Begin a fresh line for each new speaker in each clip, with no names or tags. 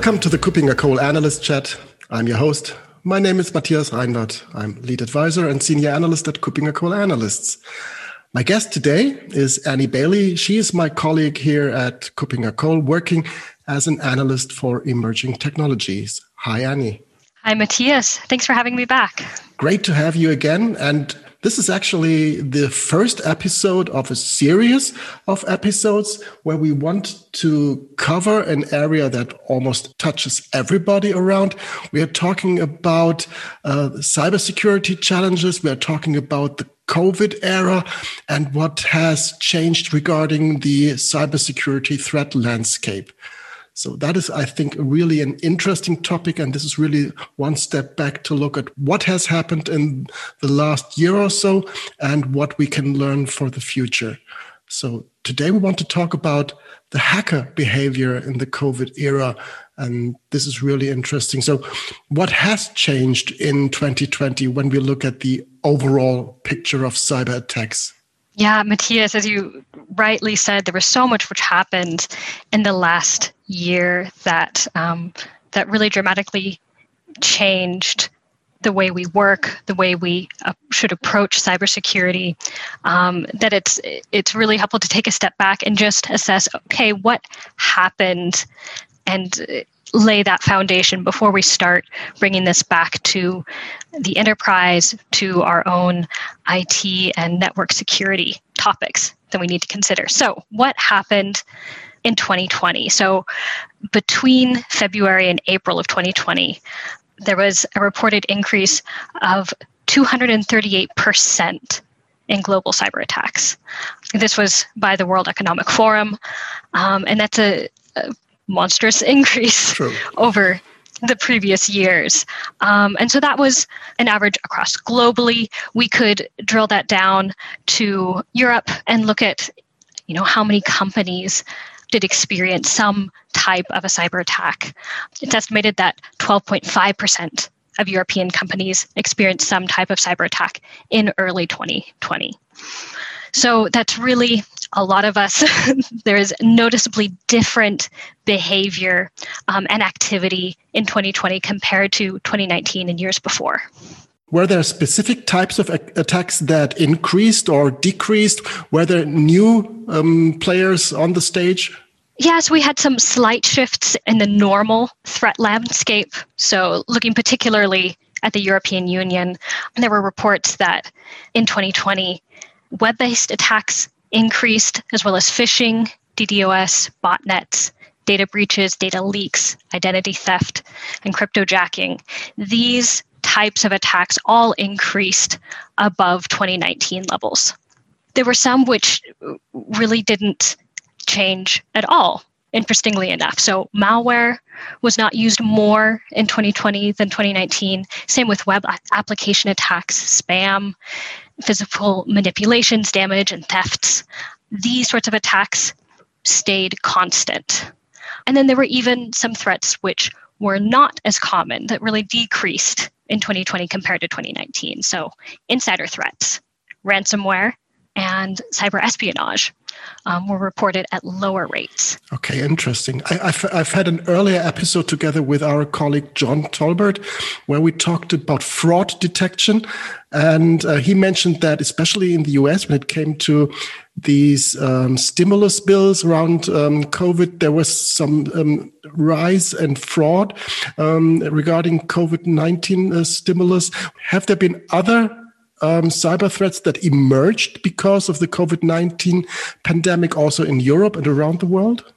Welcome to the Kuppinger KuppingerCole Analyst Chat. I'm your host. My name is Matthias Reinwarth. I'm lead advisor and senior analyst at Kuppinger KuppingerCole Analysts. My guest today is Annie Bailey. She is my colleague here at Kuppinger KuppingerCole, working as an analyst for emerging technologies. Hi, Annie.
Hi, Matthias. Thanks for having me back.
Great to have you again. And this is actually the first episode of a series of episodes where we want to cover an area that almost touches everybody around. We are talking about uh, cybersecurity challenges. We are talking about the COVID era and what has changed regarding the cybersecurity threat landscape. So that is, I think, really an interesting topic. And this is really one step back to look at what has happened in the last year or so and what we can learn for the future. So today we want to talk about the hacker behavior in the COVID era. And this is really interesting. So what has changed in 2020 when we look at the overall picture of cyber attacks?
Yeah, Matthias, as you rightly said, there was so much which happened in the last year that um, that really dramatically changed the way we work, the way we uh, should approach cybersecurity. Um, that it's it's really helpful to take a step back and just assess, okay, what happened, and lay that foundation before we start bringing this back to the enterprise, to our own IT and network security topics that we need to consider. So, what happened in 2020? So, between February and April of 2020, there was a reported increase of 238% in global cyber attacks. This was by the World Economic Forum, um, and that's a, a monstrous increase True. over the previous years. Um, and so that was an average across globally. We could drill that down to Europe and look at, you know, how many companies did experience some type of a cyber attack. It's estimated that 12.5% of European companies experienced some type of cyber attack in early 2020. So that's really a lot of us, there is noticeably different behavior um, and activity in 2020 compared to 2019 and years before.
Were there specific types of attacks that increased or decreased? Were there new um, players on the stage?
Yes, we had some slight shifts in the normal threat landscape. So, looking particularly at the European Union, there were reports that in 2020, web based attacks increased, as well as phishing, DDoS, botnets, data breaches, data leaks, identity theft, and cryptojacking. These types of attacks all increased above 2019 levels. There were some which really didn't change at all, interestingly enough. So, malware was not used more in 2020 than 2019. Same with web application attacks, spam, physical manipulations, damage, and thefts. These sorts of attacks stayed constant. And then there were even some threats which were not as common that really decreased in 2020 compared to 2019. So, insider threats, ransomware, and cyber espionage um, were reported at lower rates.
Okay, interesting. I, have I've had an earlier episode together with our colleague John Tolbert where we talked about fraud detection. And uh, he mentioned that, especially in the US, when it came to these um, stimulus bills around um, COVID, there was some um, rise and fraud um, regarding COVID 19 uh, stimulus. Have there been other um, cyber threats that emerged because of the COVID 19 pandemic also in Europe and around the world?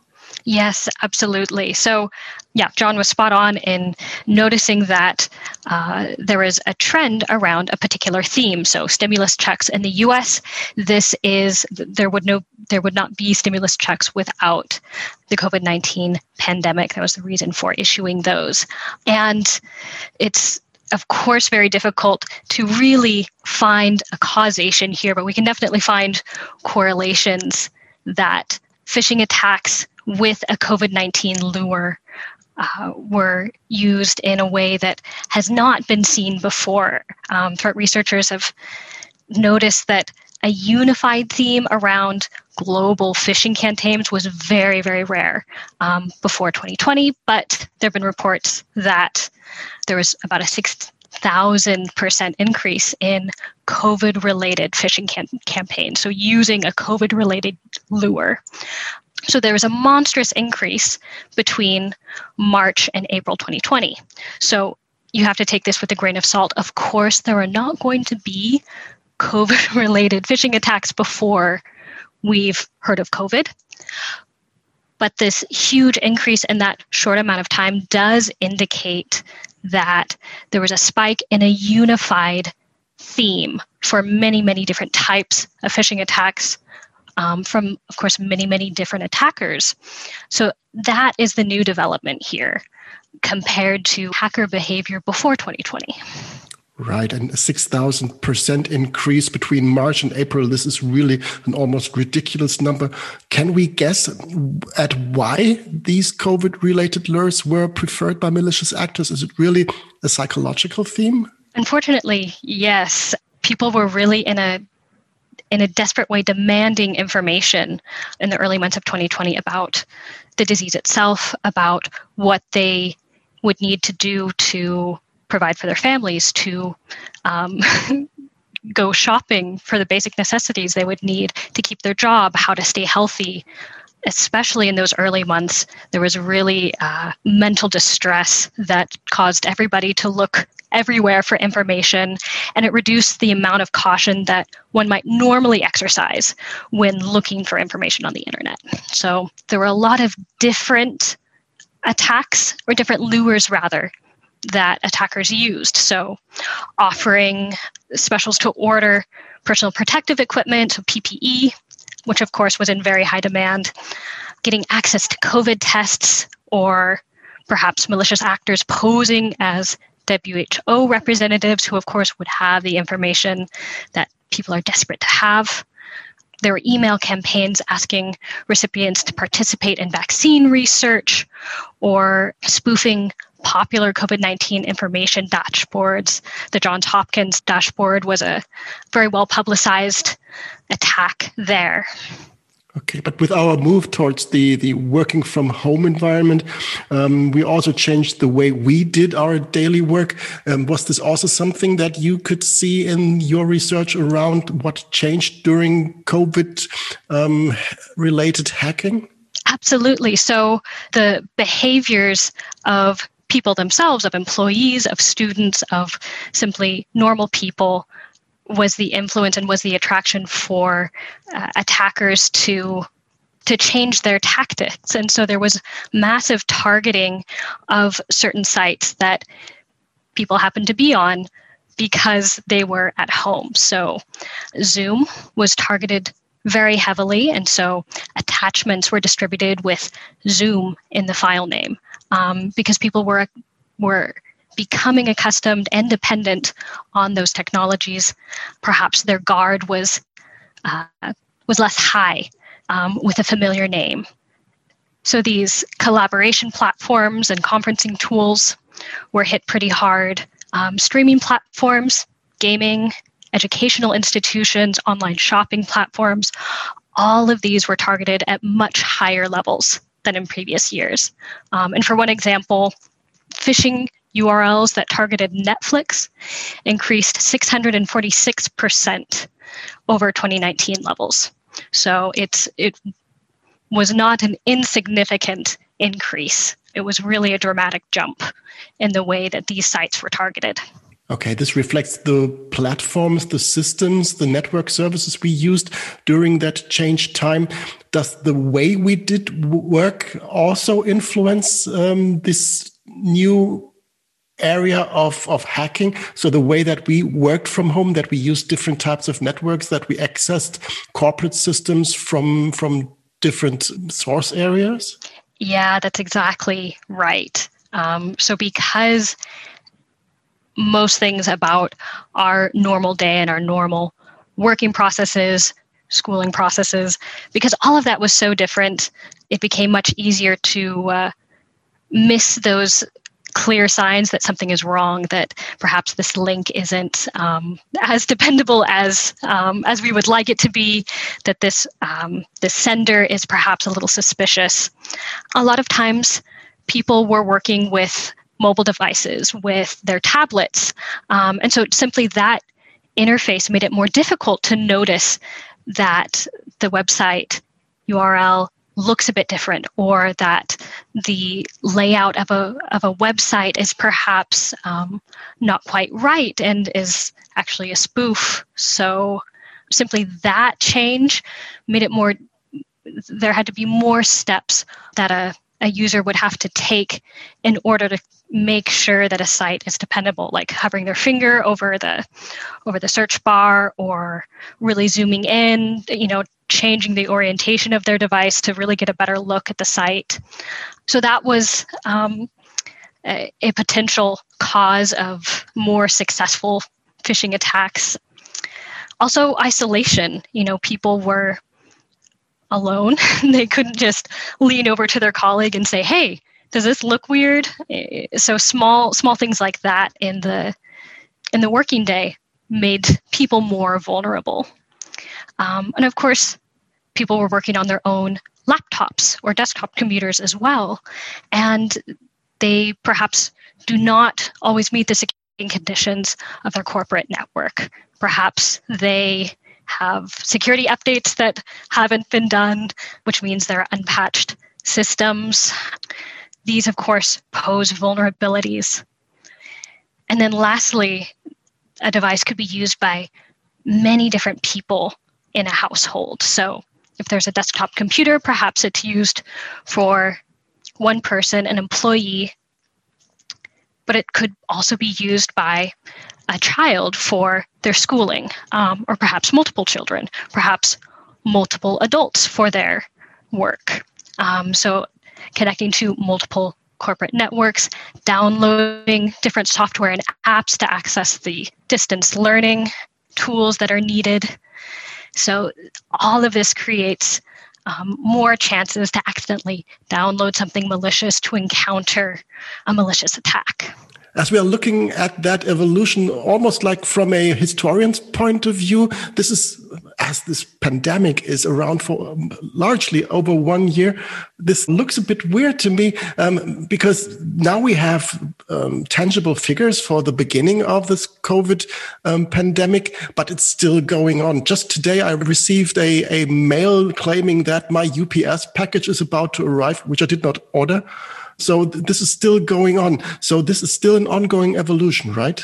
Yes, absolutely. So, yeah, John was spot on in noticing that uh, there is a trend around a particular theme. So, stimulus checks in the U.S. This is there would no there would not be stimulus checks without the COVID nineteen pandemic. That was the reason for issuing those, and it's of course, very difficult to really find a causation here, but we can definitely find correlations that phishing attacks with a COVID 19 lure uh, were used in a way that has not been seen before. Um, threat researchers have noticed that a unified theme around global phishing campaigns was very, very rare um, before 2020. But there have been reports that there was about a 6,000% increase in COVID related phishing cam- campaigns. So, using a COVID related lure. So there was a monstrous increase between March and April 2020. So you have to take this with a grain of salt. Of course, there are not going to be COVID related phishing attacks before we've heard of COVID. But this huge increase in that short amount of time does indicate that there was a spike in a unified theme for many, many different types of phishing attacks um, from, of course, many, many different attackers. So that is the new development here compared to hacker behavior before 2020.
Right, and a 6,000% increase between March and April. This is really an almost ridiculous number. Can we guess at why these COVID related lures were preferred by malicious actors? Is it really a psychological theme?
Unfortunately, yes. People were really in a in a desperate way demanding information in the early months of 2020 about the disease itself, about what they would need to do to provide for their families, to um, go shopping for the basic necessities they would need to keep their job, how to stay healthy. Especially in those early months, there was really uh, mental distress that caused everybody to look everywhere for information, and it reduced the amount of caution that one might normally exercise when looking for information on the internet. So there were a lot of different attacks, or different lures rather, that attackers used. So, offering specials to order personal protective equipment, PPE, which of course was in very high demand, getting access to COVID tests, or perhaps malicious actors posing as WHO representatives, who of course would have the information that people are desperate to have. There were email campaigns asking recipients to participate in vaccine research or spoofing popular COVID 19 information dashboards. The Johns Hopkins dashboard was a very well publicized attack there.
Okay, but with our move towards the, the working from home environment, um, we also changed the way we did our daily work. Um, was this also something that you could see in your research around what changed during COVID um, related hacking?
Absolutely. So the behaviors of people themselves, of employees, of students, of simply normal people was the influence and was the attraction for uh, attackers to to change their tactics. And so there was massive targeting of certain sites that people happened to be on because they were at home. So zoom was targeted very heavily and so attachments were distributed with zoom in the file name um, because people were were becoming accustomed and dependent on those technologies. Perhaps their guard was uh, was less high um, with a familiar name. So these collaboration platforms and conferencing tools were hit pretty hard. Um, streaming platforms, gaming, educational institutions, online shopping platforms, all of these were targeted at much higher levels than in previous years. Um, and for one example, phishing URLs that targeted Netflix increased 646% over 2019 levels. So it's it was not an insignificant increase. It was really a dramatic jump in the way that these sites were targeted.
Okay, this reflects the platforms, the systems, the network services we used during that change time. Does the way we did work also influence um, this new area of, of hacking? So the way that we worked from home, that we used different types of networks, that we accessed corporate systems from from different source areas?
Yeah, that's exactly right. Um, so because most things about our normal day and our normal working processes, schooling processes, because all of that was so different, it became much easier to uh, miss those clear signs that something is wrong, that perhaps this link isn't um, as dependable as um, as we would like it to be, that this um, this sender is perhaps a little suspicious. A lot of times, people were working with mobile devices, with their tablets, um, and so simply that interface made it more difficult to notice that the website URL looks a bit different or that the layout of a, of a website is perhaps um, not quite right and is actually a spoof. So simply that change made it more, there had to be more steps that a, a user would have to take in order to make sure that a site is dependable like hovering their finger over the over the search bar or really zooming in you know changing the orientation of their device to really get a better look at the site. So that was um, a, a potential cause of more successful phishing attacks. Also, isolation. You know, people were alone. they couldn't just lean over to their colleague and say, "Hey, does this look weird?" So small small things like that in the in the working day made people more vulnerable. Um, and of course, people were working on their own laptops or desktop computers as well. And they perhaps do not always meet the security conditions of their corporate network. Perhaps they have security updates that haven't been done, which means they're unpatched systems. These, of course, pose vulnerabilities. And then lastly, a device could be used by many different people in a household. So if there's a desktop computer, perhaps it's used for one person, an employee, but it could also be used by a child for their schooling, um, or perhaps multiple children, perhaps multiple adults for their work. Um, so, connecting to multiple corporate networks, downloading different software and apps to access the distance learning tools that are needed, so all of this creates um, more chances to accidentally download something malicious to encounter a malicious attack
as we are looking at that evolution, almost like from a historian's point of view, this is as this pandemic is around for um, largely over one year. This looks a bit weird to me um, because now we have um, tangible figures for the beginning of this COVID um, pandemic, but it's still going on. Just today, I received a, a mail claiming that my UPS package is about to arrive, which I did not order. So th this is still going on. So this is still an ongoing evolution, right?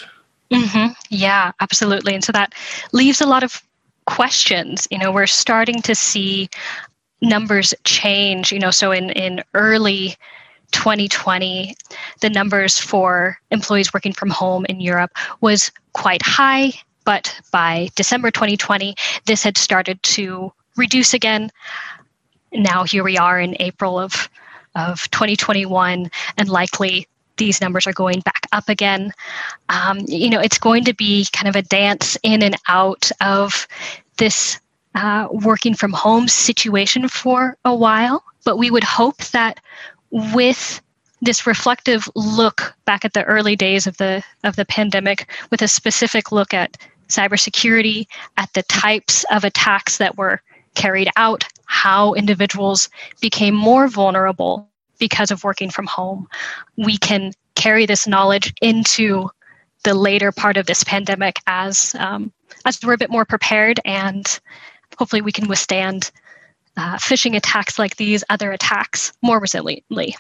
Mm-hmm. Yeah, absolutely. And so that leaves a lot of questions. You know, we're starting to see numbers change. You know, so in in early 2020, the numbers for employees working from home in Europe was quite high, but by December 2020, this had started to reduce again. Now here we are in April of of 2021, and likely these numbers are going back up again. Um, you know, it's going to be kind of a dance in and out of this uh, working from home situation for a while. But we would hope that with this reflective look back at the early days of the of the pandemic, with a specific look at cybersecurity, at the types of attacks that were carried out, how individuals became more vulnerable because of working from home. We can carry this knowledge into the later part of this pandemic as um, as we're a bit more prepared and hopefully we can withstand uh, phishing attacks like these other attacks more resiliently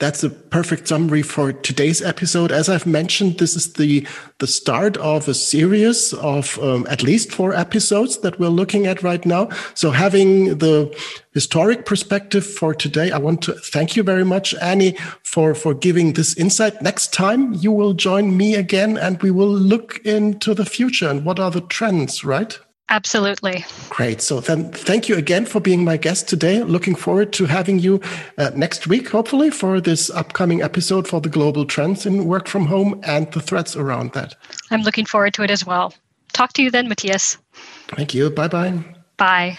that's a perfect summary for today's episode. As I've mentioned, this is the the start of a series of um, at least four episodes that we're looking at right now. So, having the historic perspective for today, I want to thank you very much, Annie, for for giving this insight. Next time, you will join me again, and we will look into the future and what are the trends, right?
Absolutely.
Great. So then thank you again for being my guest today. Looking forward to having you uh, next week, hopefully, for this upcoming episode for the global trends in work from home and the threats around that.
I'm looking forward to it as well. Talk to you then, Matthias.
Thank you. Bye bye.
Bye.